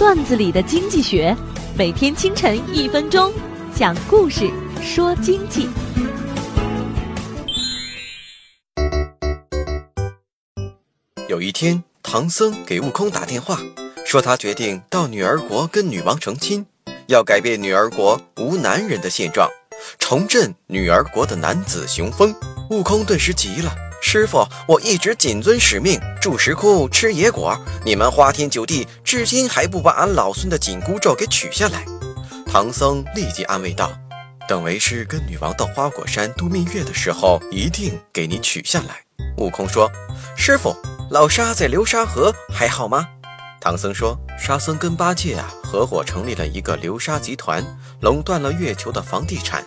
段子里的经济学，每天清晨一分钟，讲故事说经济。有一天，唐僧给悟空打电话，说他决定到女儿国跟女王成亲，要改变女儿国无男人的现状，重振女儿国的男子雄风。悟空顿时急了：“师傅，我一直谨遵使命，住石窟吃野果，你们花天酒地，至今还不把俺老孙的紧箍咒给取下来？”唐僧立即安慰道：“等为师跟女王到花果山度蜜月的时候，一定给你取下来。”悟空说：“师傅。”老沙在流沙河还好吗？唐僧说：“沙僧跟八戒啊合伙成立了一个流沙集团，垄断了月球的房地产。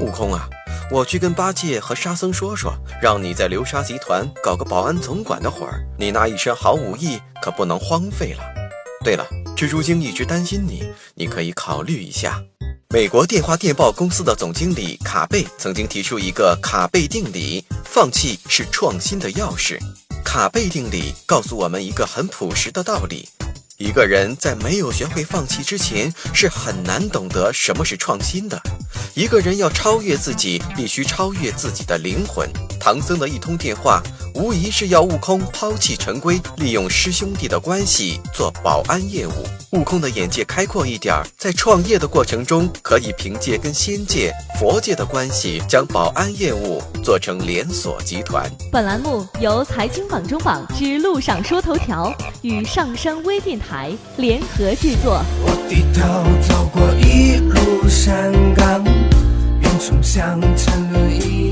悟空啊，我去跟八戒和沙僧说说，让你在流沙集团搞个保安总管的活儿。你那一身好武艺可不能荒废了。对了，蜘蛛精一直担心你，你可以考虑一下。”美国电话电报公司的总经理卡贝曾经提出一个卡贝定理：放弃是创新的钥匙。卡贝定理告诉我们一个很朴实的道理：一个人在没有学会放弃之前，是很难懂得什么是创新的。一个人要超越自己，必须超越自己的灵魂。唐僧的一通电话，无疑是要悟空抛弃陈规，利用师兄弟的关系做保安业务。悟空的眼界开阔一点儿，在创业的过程中，可以凭借跟仙界、佛界的关系，将保安业务做成连锁集团。本栏目由财经榜中榜之路上说头条与上山微电台联合制作。我低头走过一可以。